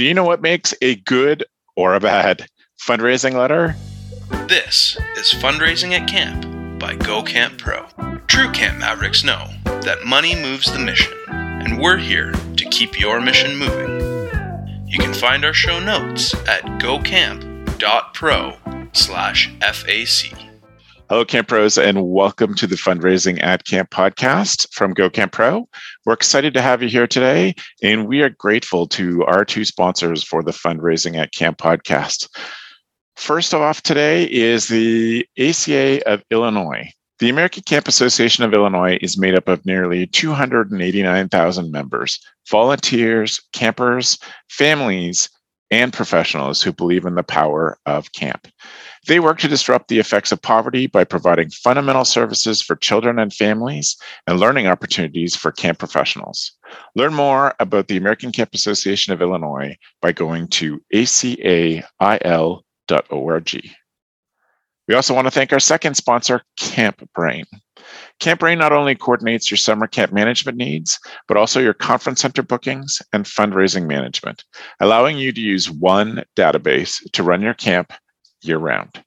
Do you know what makes a good or a bad fundraising letter? This is Fundraising at Camp by Go Camp Pro. True Camp Mavericks know that money moves the mission, and we're here to keep your mission moving. You can find our show notes at gocamp.pro slash FAC. Hello, Camp Pros, and welcome to the Fundraising at Camp podcast from Go Camp Pro. We're excited to have you here today, and we are grateful to our two sponsors for the Fundraising at Camp podcast. First off, today is the ACA of Illinois. The American Camp Association of Illinois is made up of nearly 289,000 members, volunteers, campers, families, and professionals who believe in the power of camp. They work to disrupt the effects of poverty by providing fundamental services for children and families and learning opportunities for camp professionals. Learn more about the American Camp Association of Illinois by going to acail.org. We also want to thank our second sponsor, Camp Brain. Camp Brain not only coordinates your summer camp management needs, but also your conference center bookings and fundraising management, allowing you to use one database to run your camp year round.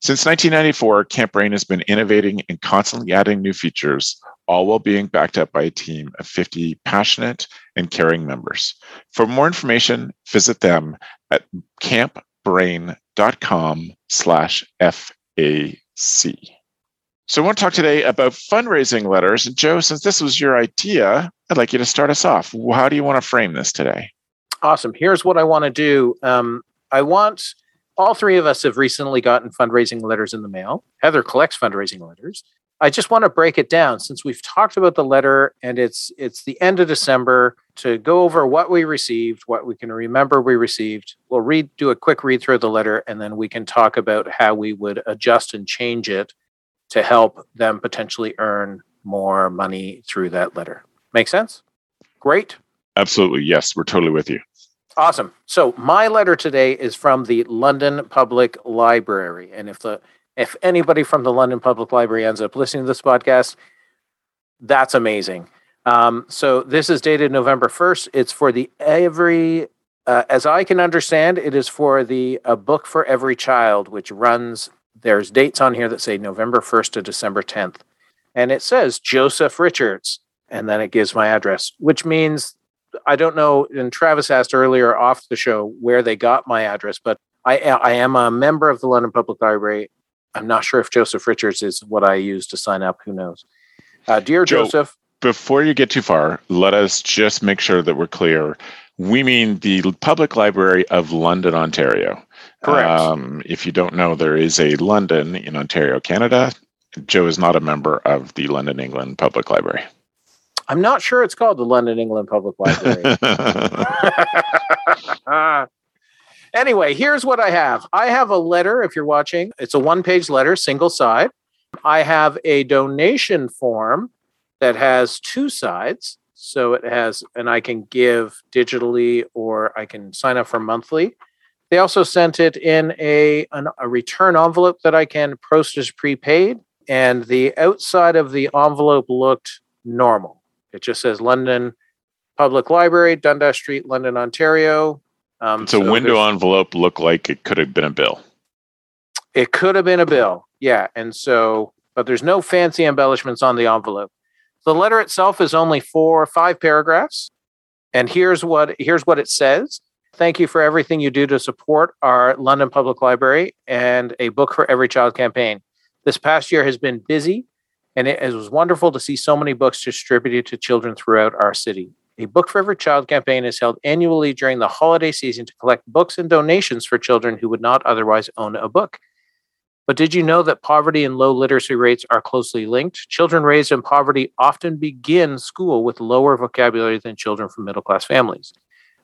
Since 1994, Camp Brain has been innovating and constantly adding new features, all while being backed up by a team of 50 passionate and caring members. For more information, visit them at campbrain.com slash FAC. So I want to talk today about fundraising letters. And Joe, since this was your idea, I'd like you to start us off. How do you want to frame this today? Awesome. Here's what I want to do. Um, I want all three of us have recently gotten fundraising letters in the mail. Heather collects fundraising letters. I just want to break it down since we've talked about the letter and it's it's the end of December to go over what we received, what we can remember we received. We'll read do a quick read through the letter and then we can talk about how we would adjust and change it to help them potentially earn more money through that letter. Make sense? Great. Absolutely. Yes, we're totally with you. Awesome. So my letter today is from the London Public Library, and if the if anybody from the London Public Library ends up listening to this podcast, that's amazing. Um, so this is dated November first. It's for the every, uh, as I can understand, it is for the a book for every child, which runs. There's dates on here that say November first to December tenth, and it says Joseph Richards, and then it gives my address, which means I don't know. And Travis asked earlier off the show where they got my address, but I I am a member of the London Public Library. I'm not sure if Joseph Richards is what I use to sign up. Who knows? Uh, dear Joe, Joseph. Before you get too far, let us just make sure that we're clear. We mean the Public Library of London, Ontario. Correct. Um, if you don't know, there is a London in Ontario, Canada. Joe is not a member of the London, England Public Library. I'm not sure it's called the London England Public Library. anyway, here's what I have. I have a letter, if you're watching, it's a one page letter, single side. I have a donation form that has two sides. So it has, and I can give digitally or I can sign up for monthly. They also sent it in a, an, a return envelope that I can post as prepaid. And the outside of the envelope looked normal. It just says London Public Library, Dundas Street, London, Ontario. Um, so, window envelope looked like it could have been a bill. It could have been a bill, yeah. And so, but there's no fancy embellishments on the envelope. The letter itself is only four or five paragraphs, and here's what here's what it says. Thank you for everything you do to support our London Public Library and a Book for Every Child campaign. This past year has been busy and it, it was wonderful to see so many books distributed to children throughout our city. A Book for Every Child campaign is held annually during the holiday season to collect books and donations for children who would not otherwise own a book. But did you know that poverty and low literacy rates are closely linked? Children raised in poverty often begin school with lower vocabulary than children from middle class families.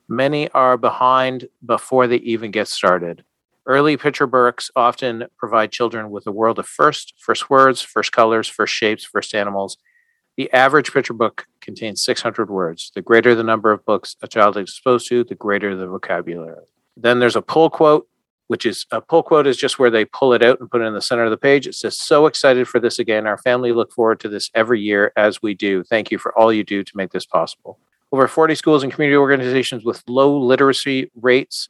Many are behind before they even get started. Early picture books often provide children with a world of first, first words, first colors, first shapes, first animals. The average picture book contains 600 words. The greater the number of books a child is exposed to, the greater the vocabulary. Then there's a pull quote, which is a pull quote is just where they pull it out and put it in the center of the page. It says, So excited for this again. Our family look forward to this every year as we do. Thank you for all you do to make this possible. Over 40 schools and community organizations with low literacy rates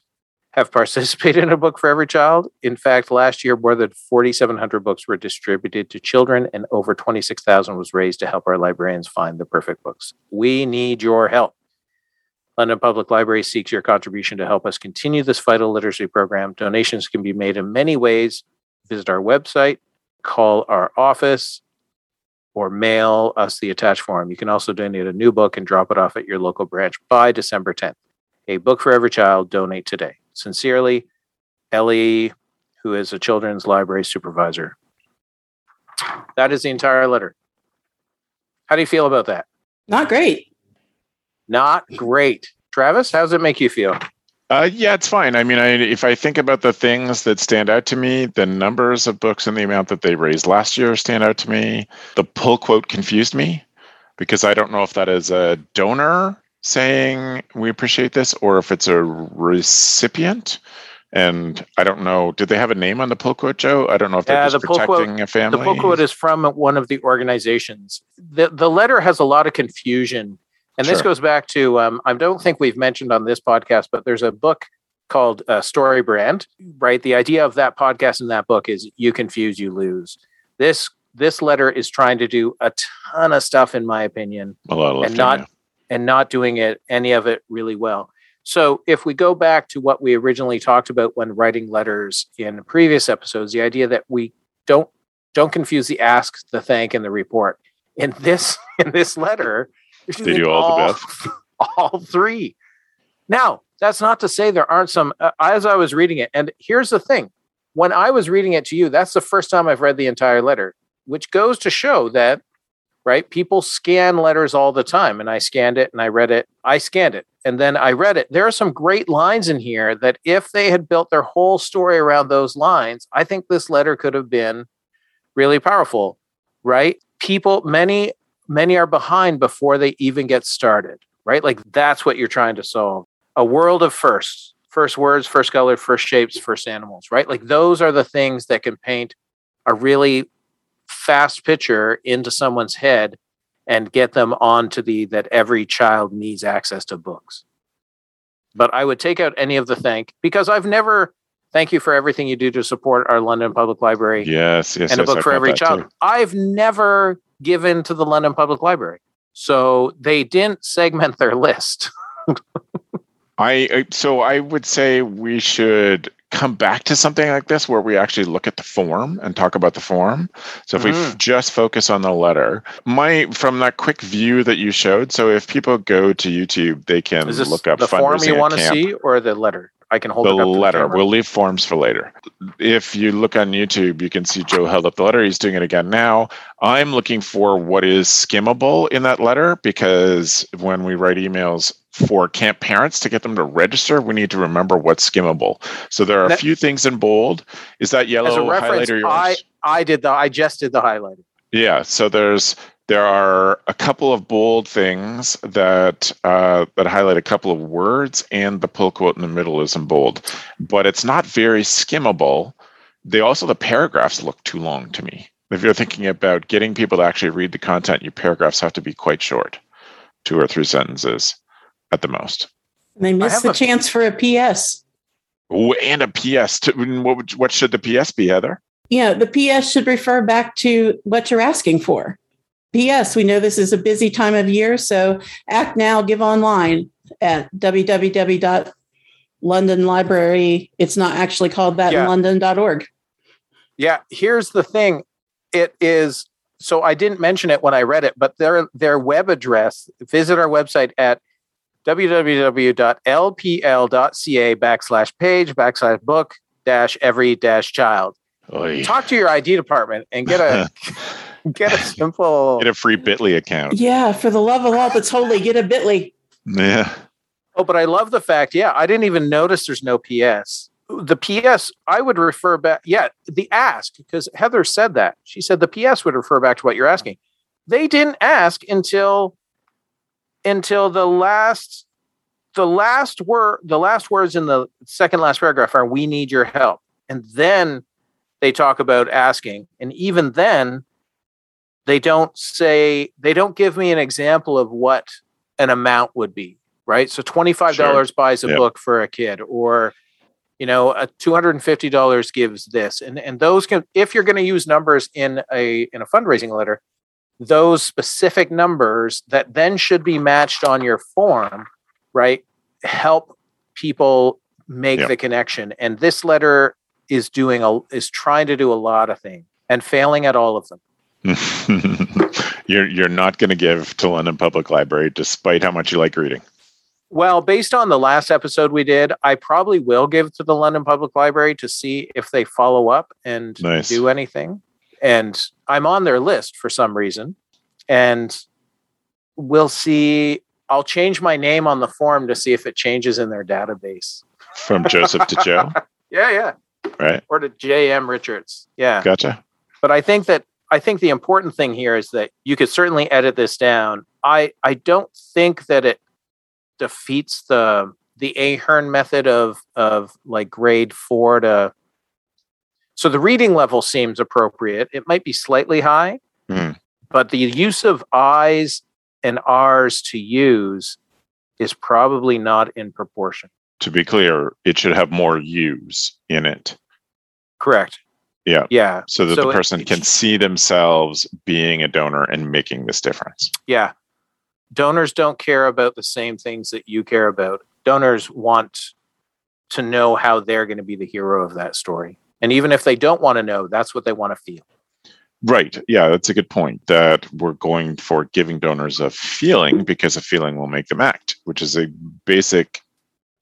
have participated in a book for every child. In fact, last year, more than 4,700 books were distributed to children, and over 26,000 was raised to help our librarians find the perfect books. We need your help. London Public Library seeks your contribution to help us continue this vital literacy program. Donations can be made in many ways. Visit our website, call our office, or mail us the attached form. You can also donate a new book and drop it off at your local branch by December 10th. A book for every child. Donate today. Sincerely, Ellie, who is a children's library supervisor. That is the entire letter. How do you feel about that? Not great. Not great. Travis, how does it make you feel? Uh, yeah, it's fine. I mean, I, if I think about the things that stand out to me, the numbers of books and the amount that they raised last year stand out to me. The pull quote confused me because I don't know if that is a donor saying we appreciate this or if it's a recipient. And I don't know. Did they have a name on the pull quote, Joe? I don't know if they're Yeah, just the protecting a family. The book quote is from one of the organizations. The the letter has a lot of confusion, and this goes back to um, I don't think we've mentioned on this podcast, but there's a book called uh, Story Brand. Right, the idea of that podcast and that book is you confuse, you lose. This this letter is trying to do a ton of stuff, in my opinion, a lot of and not. And not doing it any of it really well. So if we go back to what we originally talked about when writing letters in previous episodes, the idea that we don't don't confuse the ask, the thank, and the report. In this in this letter, They do all the best. all three. Now, that's not to say there aren't some. Uh, as I was reading it, and here's the thing: when I was reading it to you, that's the first time I've read the entire letter, which goes to show that right? People scan letters all the time and i scanned it and i read it i scanned it and then i read it. There are some great lines in here that if they had built their whole story around those lines i think this letter could have been really powerful right? People many many are behind before they even get started right? Like that's what you're trying to solve. A world of firsts first words first color first shapes first animals right? Like those are the things that can paint a really fast picture into someone's head and get them onto the that every child needs access to books. But I would take out any of the thank because I've never thank you for everything you do to support our London Public Library Yes, yes, and a yes, book I for every child. too. I've never given to the London Public Library. So they didn't segment their list. I I- so I would say we should come back to something like this where we actually look at the form and talk about the form. So if we f- just focus on the letter, my from that quick view that you showed. So if people go to YouTube, they can look up the form you want to see or the letter? I can hold the to the letter. we'll leave forms for later. If you look on YouTube, you can see Joe held up the letter. He's doing it again now. I'm looking for what is skimmable in that letter because when we write emails for camp parents to get them to register, we need to remember what's skimmable. So there are a That- few things in bold. Is that yellow As a reference, highlighter yours? I I did the I just did the highlighter. Yeah, so there's there are a couple of bold things that uh, that highlight a couple of words, and the pull quote in the middle is in bold, but it's not very skimmable. They also the paragraphs look too long to me. If you're thinking about getting people to actually read the content, your paragraphs have to be quite short, two or three sentences at the most. And they missed the a- chance for a PS. Oh, and a PS. To, what would- what should the PS be, Heather? Yeah, the PS should refer back to what you're asking for. PS, we know this is a busy time of year, so act now, give online at www.londonlibrary. It's not actually called that Yeah. in london.org. Yeah, here's the thing. It is so I didn't mention it when I read it, but their their web address, visit our website at www.lpl.ca backslash page backslash book dash every dash child. Oy. Talk to your ID department and get a get a simple Get a free Bitly account. Yeah, for the love of all that's holy, get a bit.ly. Yeah. Oh, but I love the fact, yeah, I didn't even notice there's no PS. The PS, I would refer back, yeah, the ask, because Heather said that. She said the PS would refer back to what you're asking. They didn't ask until until the last the last word the last words in the second last paragraph are we need your help. And then they talk about asking. And even then, they don't say they don't give me an example of what an amount would be, right? So $25 Sure. buys a Yep. book for a kid or you know, a $250 gives this. And and those can if you're going to use numbers in a in a fundraising letter, those specific numbers that then should be matched on your form, right? Help people make Yep. the connection. And this letter is doing a is trying to do a lot of things and failing at all of them. you're you're not going to give to London Public Library, despite how much you like reading. Well, based on the last episode we did, I probably will give to the London Public Library to see if they follow up and Nice. do anything. And I'm on their list for some reason. And we'll see. I'll change my name on the form to see if it changes in their database. From Joseph to Joe, Yeah, yeah. right? Or to J.M. Richards. Yeah. Gotcha. but I think that I think the important thing here is that you could certainly edit this down. I I don't think that it defeats the the Ahern method of of like grade four to. So the reading level seems appropriate. It might be slightly high, Hmm. but the use of I's and R's to use is probably not in proportion. To be clear, it should have more U's in it, Correct. Yeah. Yeah. so that So the it- person can see themselves being a donor and making this difference. Yeah. Donors don't care about the same things that you care about. Donors want to know how they're going to be the hero of that story. And even if they don't want to know, that's what they want to feel. Right. Yeah, that's a good point. That we're going for giving donors a feeling because a feeling will make them act, which is a basic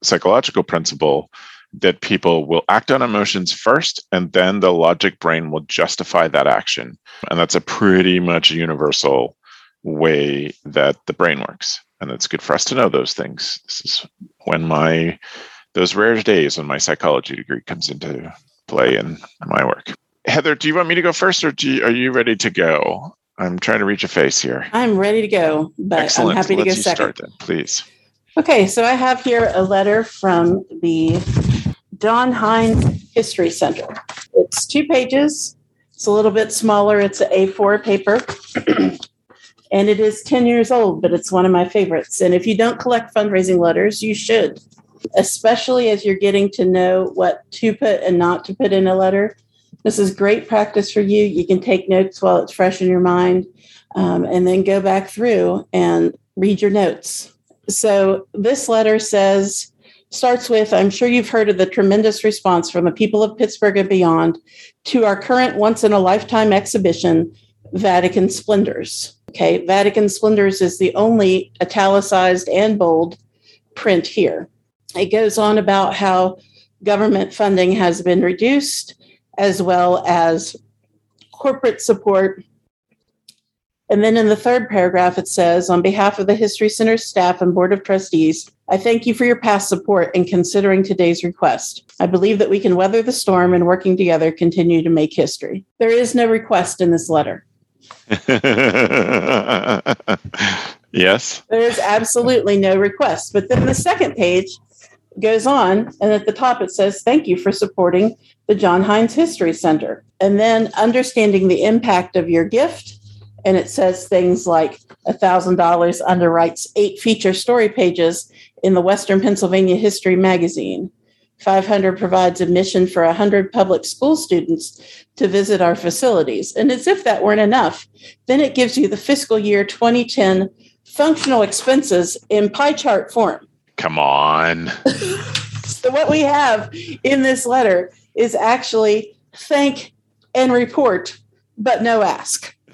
psychological principle that people will act on emotions first and then the logic brain will justify that action. And that's a pretty much universal way that the brain works. And it's good for us to know those things. This is when my those rare days when my psychology degree comes into play in my work. Heather, do you want me to go first or do you, are you ready to go? I'm trying to reach a face here. I'm ready to go, but Excellent. I'm happy to Let's go second. start then, please. Okay, so I have here a letter from the John Heinz History Center. It's two pages. It's a little bit smaller. It's an A4 paper. and it is 10 years old, but it's one of my favorites. And if you don't collect fundraising letters, you should, especially as you're getting to know what to put and not to put in a letter. This is great practice for you. You can take notes while it's fresh in your mind um, and then go back through and read your notes. So this letter says, starts with I'm sure you've heard of the tremendous response from the people of Pittsburgh and beyond to our current once in a lifetime exhibition, Vatican Splendors. Okay, Vatican Splendors is the only italicized and bold print here. It goes on about how government funding has been reduced, as well as corporate support and then in the third paragraph, it says, on behalf of the History Center staff and Board of Trustees, I thank you for your past support in considering today's request. I believe that we can weather the storm and working together continue to make history. There is no request in this letter. yes. There is absolutely no request. But then the second page goes on, and at the top it says, Thank you for supporting the John Heinz History Center. And then understanding the impact of your gift. And it says things like $1,000 underwrites eight feature story pages in the Western Pennsylvania History Magazine. 500 provides admission for 100 public school students to visit our facilities. And as if that weren't enough, then it gives you the fiscal year 2010 functional expenses in pie chart form. Come on. So, what we have in this letter is actually thank and report, but no ask.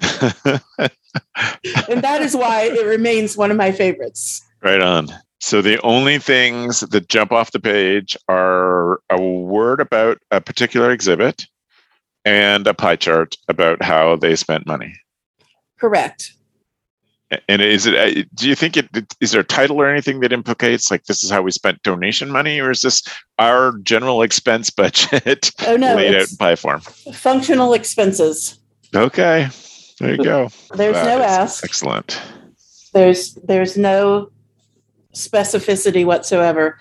And that is why it remains one of my favorites. right on. So the only things that jump off the page are a word about a particular exhibit and a pie chart about how they spent money. Correct. And is it? uh, Do you think it is there a title or anything that implicates like this is how we spent donation money, or is this our general expense budget Oh, no, laid out in pie form? functional expenses. Okay, there you go. There's That no ask. Excellent. there's there's no specificity whatsoever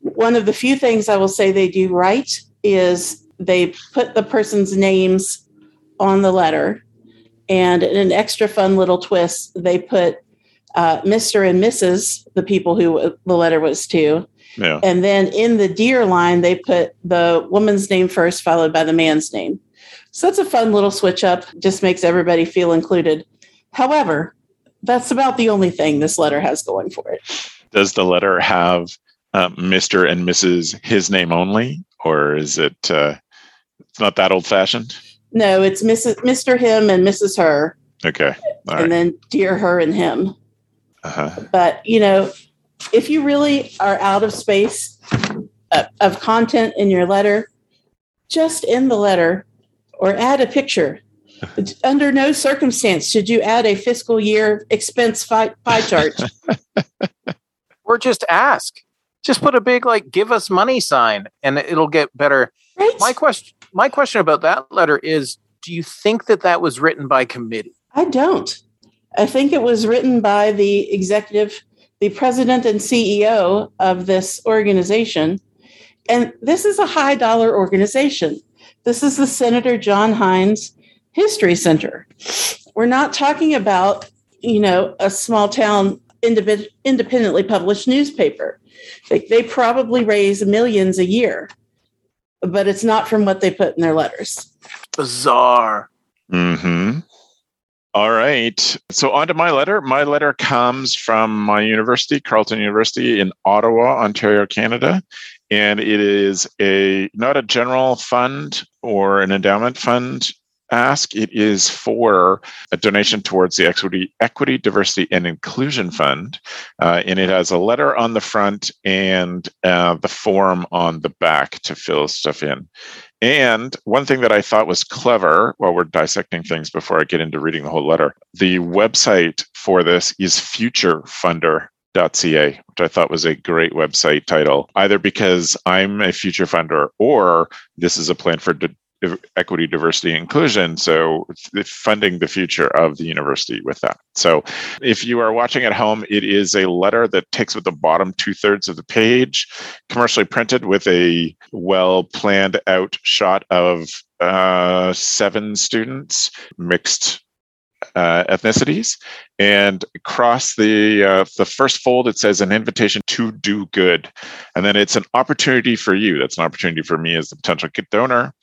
one of the few things i will say they do right is they put the person's names on the letter and in an extra fun little twist they put uh, Mr. and Mrs., the people who the letter was to. Yeah. And then in the dear line, they put the woman's name first, followed by the man's name. So that's a fun little switch up, just makes everybody feel included. However, that's about the only thing this letter has going for it. Does the letter have uh, Mr. and Mrs. his name only, or is it uh, it's not that old fashioned? No, it's Mrs. Mr. Him and Mrs. Her, Okay. All and right. then dear her and him. Uh-huh. But you know, if you really are out of space of, of content in your letter, just in the letter or add a picture. Under no circumstance should you add a fiscal year expense fi- pie chart. Or just ask. Just put a big like give us money sign and it'll get better. Right? My question my question about that letter is do you think that that was written by committee? I don't. I think it was written by the executive, the president and CEO of this organization. And this is a high dollar organization. This is the Senator John Heinz History Center. We're not talking about, you know, a small town independently published newspaper. They, they probably raise millions a year, but it's not from what they put in their letters. Bizarre. Hmm. All right. So on to my letter. My letter comes from my university, Carleton University in Ottawa, Ontario, Canada, and it is a not a general fund or an endowment fund ask. It is for a donation towards the Equity, Equity, Diversity, and Inclusion Fund, uh, and it has a letter on the front and uh, the form on the back to fill stuff in. And one thing that I thought was clever while we're dissecting things before I get into reading the whole letter, the website for this is futurefunder.ca, which I thought was a great website title, either because I'm a future funder or this is a plan for equity, diversity, inclusion. So funding the future of the university with that. So if you are watching at home, it is a letter that takes up the bottom two thirds of the page, commercially printed with a well planned out shot of uh, seven students, mixed uh, ethnicities, and across the uh, the first fold it says an invitation to do good, and then it's an opportunity for you. That's an opportunity for me as the potential donor.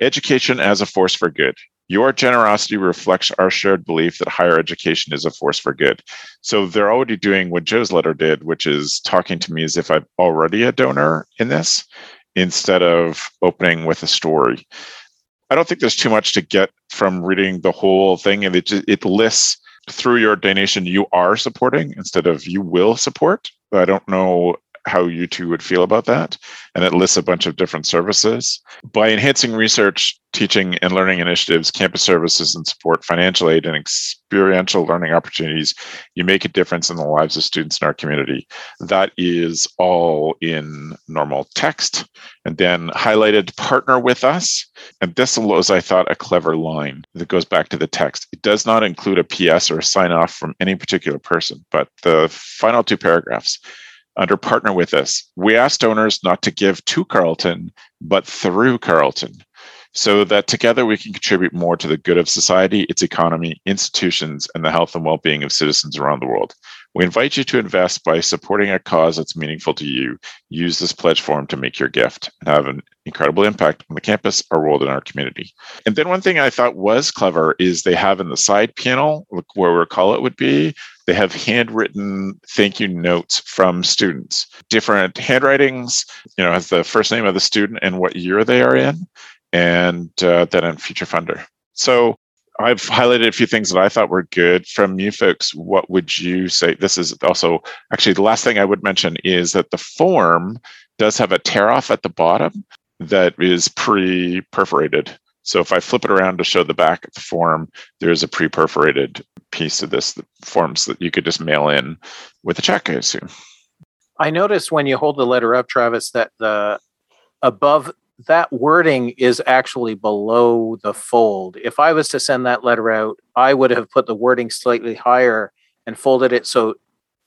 Education as a force for good. Your generosity reflects our shared belief that higher education is a force for good. So they're already doing what Joe's letter did, which is talking to me as if I'm already a donor in this, instead of opening with a story. I don't think there's too much to get from reading the whole thing, and it it lists through your donation you are supporting instead of you will support. I don't know how you two would feel about that. And it lists a bunch of different services. By enhancing research, teaching, and learning initiatives, campus services, and support, financial aid, and experiential learning opportunities, you make a difference in the lives of students in our community. That is all in normal text. And then highlighted partner with us. And this was, I thought, a clever line that goes back to the text. It does not include a PS or a sign off from any particular person, but the final two paragraphs under partner with us. We ask donors not to give to Carleton, but through Carleton, so that together we can contribute more to the good of society, its economy, institutions, and the health and well being of citizens around the world. We invite you to invest by supporting a cause that's meaningful to you. Use this pledge form to make your gift and have an incredible impact on the campus, our world, and our community. And then one thing I thought was clever is they have in the side panel, where we call it would be, they have handwritten thank you notes from students, different handwritings, you know, has the first name of the student and what year they are in, and uh, then a Future Funder. So I've highlighted a few things that I thought were good from you folks. What would you say? This is also actually the last thing I would mention is that the form does have a tear off at the bottom that is pre perforated. So if I flip it around to show the back of the form, there's a pre perforated piece of this forms that you could just mail in with a check, I assume. I noticed when you hold the letter up, Travis, that the above that wording is actually below the fold. If I was to send that letter out, I would have put the wording slightly higher and folded it so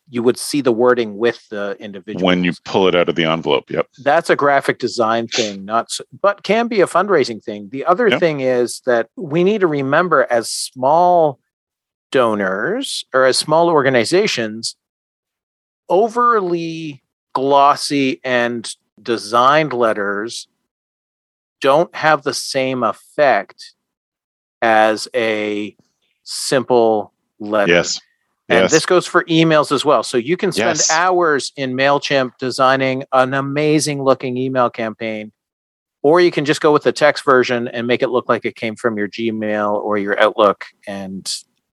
you would see the wording with the individual. When you pull it out of the envelope, yep. That's a graphic design thing, not so, but can be a fundraising thing. The other Yep. thing is that we need to remember as small donors or as small organizations, overly glossy and designed letters don't have the same effect as a simple letter. Yes. And yes. this goes for emails as well. So you can spend Yes. hours in MailChimp designing an amazing looking email campaign, or you can just go with the text version and make it look like it came from your Gmail or your Outlook and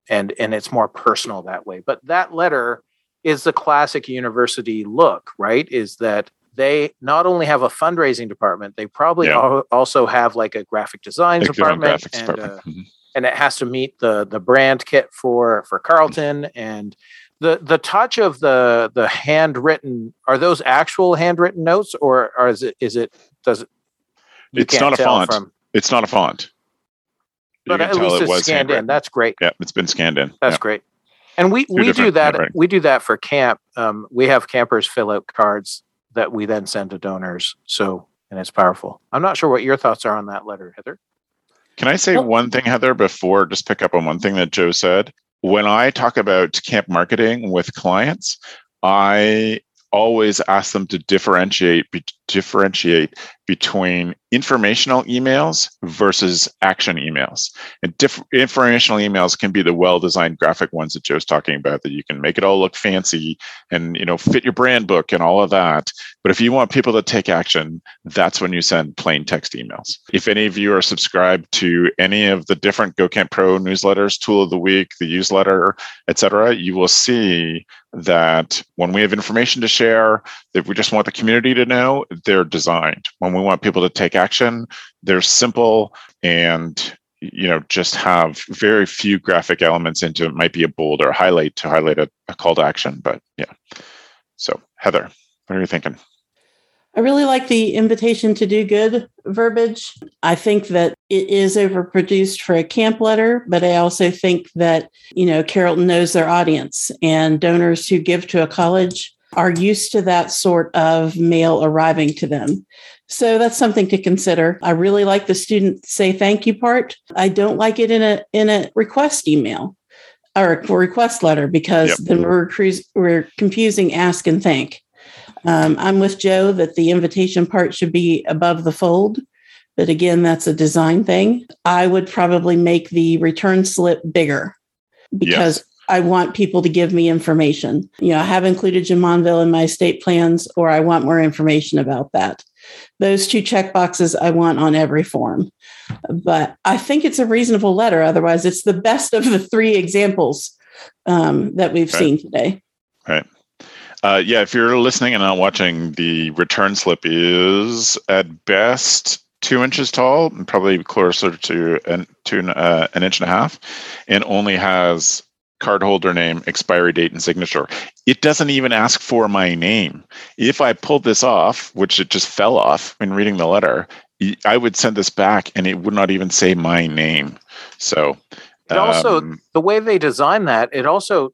and and it's more personal that way. But that letter is the classic university look, right? Is that they not only have a fundraising department, they probably Yeah. al- also have like a graphic design department, graphics and, department. uh, Mhm. and it has to meet the the brand kit for for Carleton and the the touch of the the handwritten are those actual handwritten notes or, or is it is it does it It's can't a font. It's not a font. You but at least it it's scanned in that's great Yeah, it's been scanned in. that's Yeah. great and we we do that we do that for camp um, we have campers fill out cards that we then send to donors. So and it's powerful. I'm not sure what your thoughts are on that letter heather. Can I say Well- one thing, Heather, before just pick up on one thing that Joe said? When I talk about camp marketing with clients, I always ask them to differentiate be, differentiate between informational emails versus action emails. And diff, informational emails can be the well-designed graphic ones that Joe's talking about that you can make it all look fancy and you know fit your brand book and all of that. But if you want people to take action, that's when you send plain text emails. If any of you are subscribed to any of the different GoCamp Pro newsletters, Tool of the Week, the newsletter, etc., you will see that when we have information to share that we just want the community to know, they're designed. When we want people to take action, they're simple and you know just have very few graphic elements into it. Might be a bold or a highlight to highlight a, a call to action, but yeah. So Heather, what are you thinking? I really like the invitation to do good verbiage. I think that it is overproduced for a camp letter, but I also think that, you know, Carrollton knows their audience and donors who give to a college are used to that sort of mail arriving to them. So that's something to consider. I really like the student say thank you part. I don't like it in a in a request email or a request letter because Yep. then we're we're confusing ask and thank. Um, I'm with Joe that the invitation part should be above the fold. But again, that's a design thing. I would probably make the return slip bigger because I want people to give me information. You know, I have included Jumonville in my estate plans, or I want more information about that. Those two check boxes I want on every form. But I think it's a reasonable letter. Otherwise, it's the best of the three examples um, that we've Right. seen today. Uh, yeah, if you're listening and not watching, the return slip is at best two inches tall, and probably closer to an to an, uh, an inch and a half, and only has cardholder name, expiry date, and signature. It doesn't even ask for my name. If I pulled this off, which it just fell off in reading the letter, I would send this back, and it would not even say my name. So. It also um, the way they design that, it also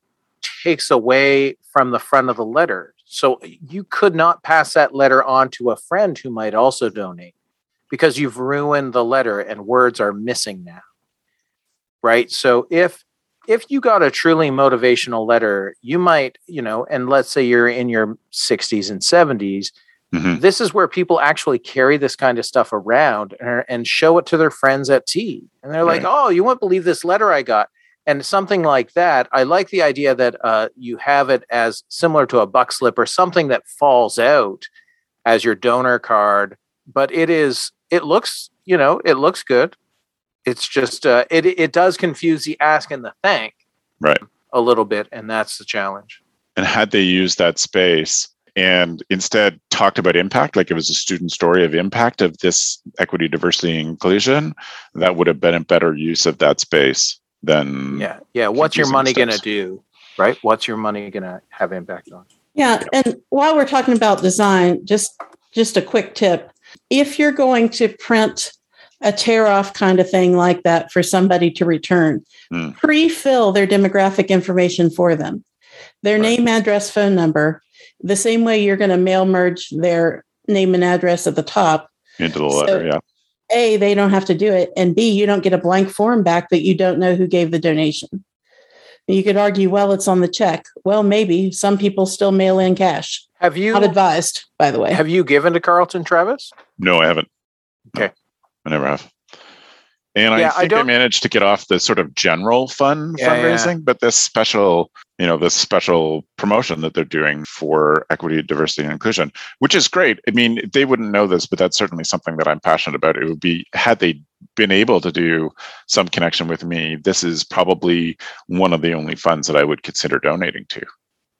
takes away from the front of the letter. So you could not pass that letter on to a friend who might also donate because you've ruined the letter and words are missing now. Right? So if if you got a truly motivational letter, you might, you know, and let's say you're in your 60s and 70s, mhm. this is where people actually carry this kind of stuff around and, and show it to their friends at tea. And they're like, oh, you won't believe this letter I got. And something like that. I like the idea that uh, you have it as similar to a buck slip or something that falls out as your donor card, but it is, it looks, you know, it looks good. It's just, uh, it, it does confuse the ask and the thank Right. a little bit. And that's the challenge. and had they used that space and instead talked about impact like it was a student story of impact of this equity diversity and inclusion that would have been a better use of that space than Yeah. Yeah. What's your money going to do? Right. What's your money going to have impact on? Yeah, and while we're talking about design, just just a quick tip. If you're going to print a tear off kind of thing like that for somebody to return, Hmm. pre-fill their demographic information for them. Their Right. name, address, phone number, the same way you're going to mail merge their name and address at the top. into the letter So- yeah A, they don't have to do it, and B, you don't get a blank form back that you don't know who gave the donation. You could argue, well, it's on the check. Well, maybe some people still mail in cash. Have you Not advised, by the way. have you given to Carleton, Travis? No, I haven't. Okay. I never have. And Yeah, I I think I, don't- managed to get off the sort of general fund Yeah, yeah. fundraising, but this special, you know, this special promotion that they're doing for equity, diversity, and inclusion, which is great. I mean, they wouldn't know this, but that's certainly something that I'm passionate about. It would be had they been able to do some connection with me, this is probably one of the only funds that I would consider donating to.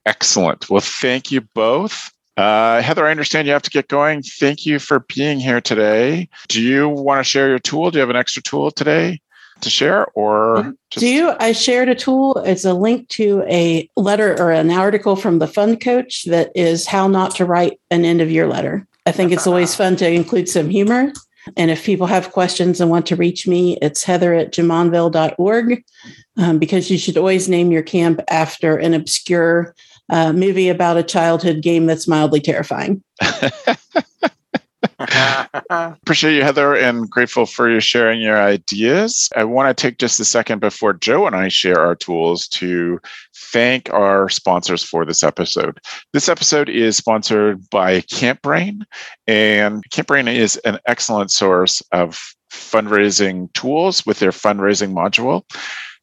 Excellent. Well, thank you both. Uh, Heather, I understand you have to get going. Thank you for being here today. Do you want to share your tool? Do you have an extra tool today to share, or just Do you? I shared a tool. It's a link to a letter or an article from the Fund Coach that is how not to write an end of year letter. I think it's always fun to include some humor. And if people have questions and want to reach me, it's heather at jumonville.org um, because you should always name your camp after an obscure uh, movie about a childhood game that's mildly terrifying. appreciate you, Heather, and grateful for you sharing your ideas. I want to take just a second before Joe and I share our tools to thank our sponsors for this episode. This episode is sponsored by CampBrain, and CampBrain is an excellent source of fundraising tools with their fundraising module.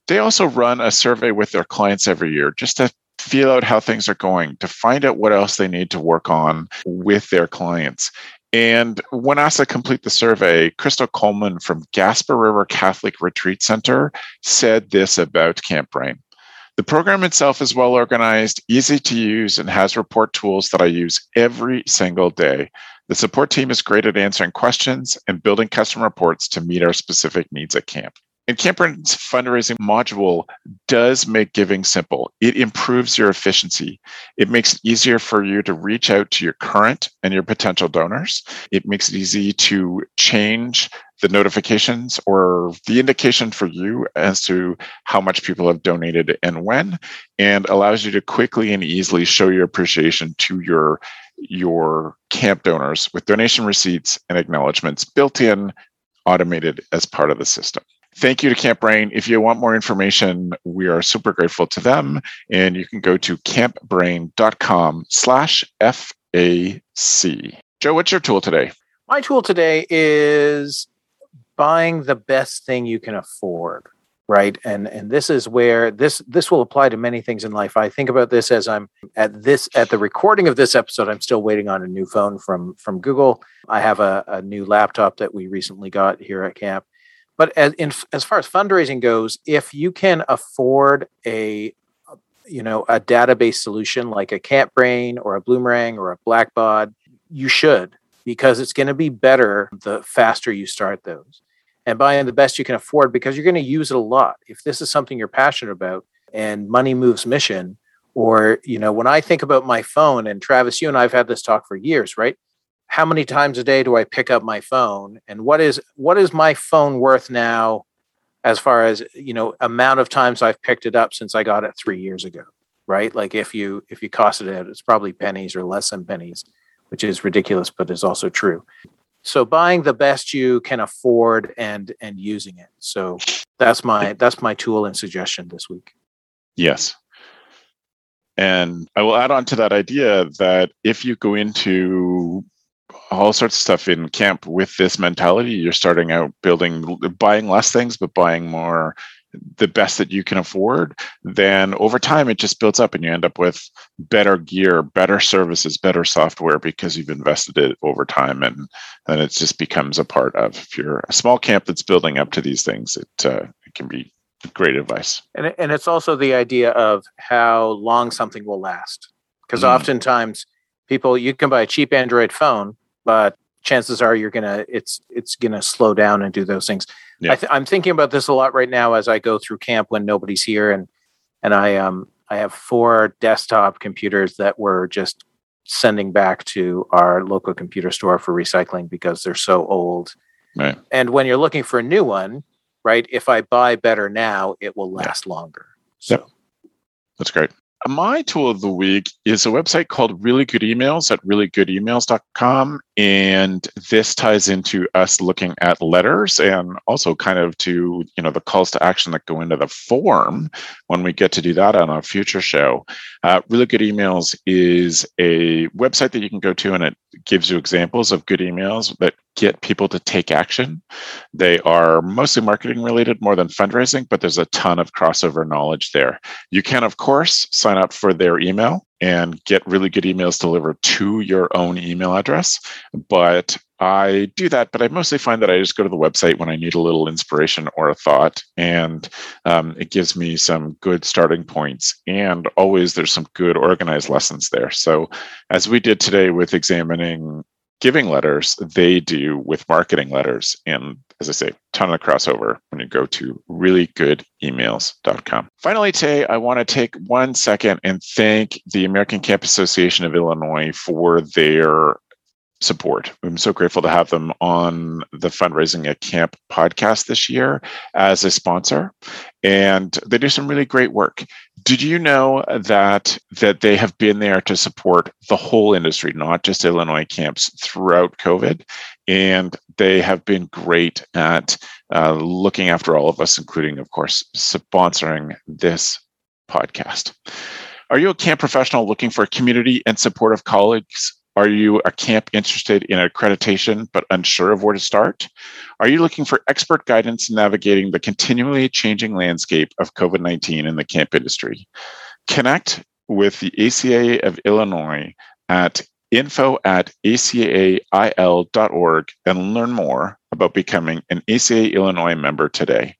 They also run a survey with their clients every year just to feel out how things are going, to find out what else they need to work on with their clients. And when asked to complete the survey, Crystal Coleman from Gasper River Catholic Retreat Center said this about Camp Brain. The program itself is well organized, easy to use, and has report tools that I use every single day. The support team is great at answering questions and building custom reports to meet our specific needs at camp. And Camp Brain's fundraising module does make giving simple. It improves your efficiency. It makes it easier for you to reach out to your current and your potential donors. It makes it easy to change the notifications or the indication for you as to how much people have donated and when, and allows you to quickly and easily show your appreciation to your your camp donors with donation receipts and acknowledgments built in, automated as part of the system. Thank you to Camp Brain. If you want more information, we are super grateful to them. And you can go to campbrain.com slash FAC. Joe, what's your tool today? My tool today is buying the best thing you can afford, right? And and this is where this this will apply to many things in life. I think about this as I'm at this at the recording of this episode. I'm still waiting on a new phone from from Google. I have a, a new laptop that we recently got here at camp. But as in, as far as fundraising goes, if you can afford a you know a database solution like a CampBrain or a Bloomerang or a Blackbaud, you should because it's going to be better the faster you start those. And buying the best you can afford because you're going to use it a lot. If this is something you're passionate about and money moves mission or you know when i think about my phone and travis you and i've had this talk for years right how many times a day do i pick up my phone? And what is what is my phone worth now as far as you know amount of times i've picked it up since i got it three years ago right? Like if you if you cost it out it's probably pennies or less than pennies which is ridiculous but is also true. So buying the best you can afford and and using it. So that's my that's my tool and suggestion this week. Yes. And I will add on to that idea that if you go into all sorts of stuff in camp with this mentality, you're starting out building, buying less things, but buying more, the best that you can afford, then over time it just builds up and you end up with better gear, better services, better software because you've invested it over time. And then it just becomes a part of, if you're a small camp that's building up to these things, it, uh, it can be great advice. and and it's also the idea of how long something will last because Mm. oftentimes people you can buy a cheap android phone but chances are you're gonna it's it's gonna slow down and do those things Yeah. I th- i'm thinking about this a lot right now as i go through camp when nobody's here and and i um i have four desktop computers that we're just sending back to our local computer store for recycling because they're so old Right. and when you're looking for a new one right if i buy better now it will Yeah. last longer so Yep. That's great. My tool of the week is a website called Really Good Emails at reallygoodemails.com. And this ties into us looking at letters and also kind of to, you know, the calls to action that go into the form when we get to do that on a future show. Uh, really Good Emails is a website that you can go to and it gives you examples of good emails that get people to take action. They are mostly marketing related more than fundraising, but there's a ton of crossover knowledge there. You can, of course, sign up for their email and get really good emails delivered to your own email address. But I do that, but I mostly find that I just go to the website when I need a little inspiration or a thought, and um, it gives me some good starting points. And always there's some good organized lessons there. So, as we did today with examining giving letters, they do with marketing letters. And as I say, ton of crossover when you go to reallygoodemails.com. Finally, today, I want to take one second and thank the American Camp Association of Illinois for their support. I'm so grateful to have them on the Fundraising at Camp podcast this year as a sponsor. And they do some really great work. Did you know that that they have been there to support the whole industry, not just Illinois camps throughout COVID? And they have been great at uh, looking after all of us, including, of course, sponsoring this podcast. Are you a camp professional looking for community and supportive colleagues are you a camp interested in accreditation but unsure of where to start? Are you looking for expert guidance in navigating the continually changing landscape of COVID 19 in the camp industry? Connect with the ACA of Illinois at info at acail.org and learn more about becoming an ACA Illinois member today.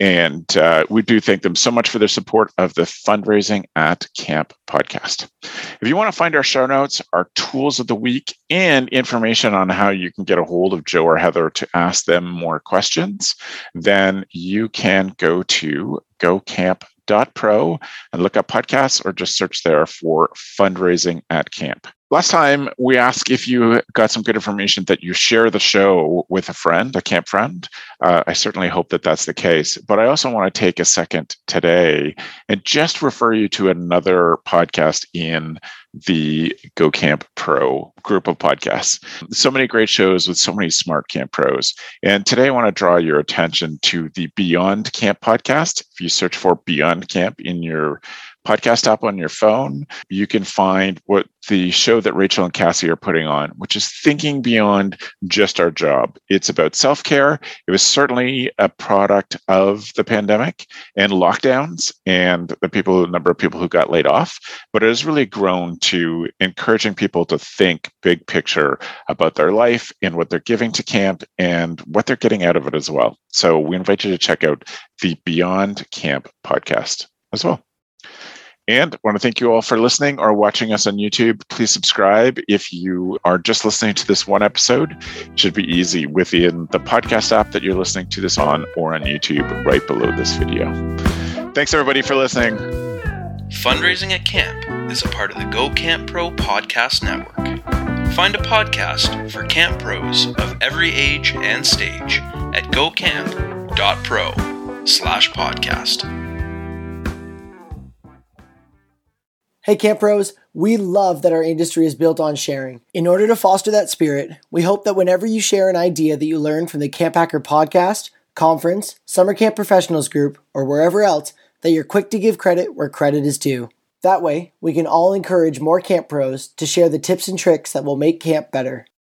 And uh, we do thank them so much for their support of the Fundraising at Camp podcast. If you want to find our show notes, our tools of the week, and information on how you can get a hold of Joe or Heather to ask them more questions, then you can go to gocamp.pro and look up podcasts or just search there for Fundraising at Camp. Last time we asked if you got some good information that you share the show with a friend, a camp friend. Uh, I certainly hope that that's the case. But I also want to take a second today and just refer you to another podcast in the Go Camp Pro group of podcasts. So many great shows with so many smart camp pros. And today I want to draw your attention to the Beyond Camp podcast. If you search for Beyond Camp in your podcast app on your phone, you can find what the show that Rachel and Cassie are putting on, which is thinking beyond just our job. It's about self care. It was certainly a product of the pandemic and lockdowns and the people, the number of people who got laid off, but it has really grown to encouraging people to think big picture about their life and what they're giving to camp and what they're getting out of it as well. So we invite you to check out the Beyond Camp podcast as well. And I want to thank you all for listening or watching us on YouTube. Please subscribe if you are just listening to this one episode. It should be easy within the podcast app that you're listening to this on or on YouTube right below this video. Thanks everybody for listening. Fundraising at Camp is a part of the Go Camp Pro podcast network. Find a podcast for camp pros of every age and stage at gocamp.pro slash podcast. Hey, Camp Pros, we love that our industry is built on sharing. In order to foster that spirit, we hope that whenever you share an idea that you learn from the Camp Hacker podcast, conference, summer camp professionals group, or wherever else, that you're quick to give credit where credit is due. That way, we can all encourage more camp pros to share the tips and tricks that will make camp better.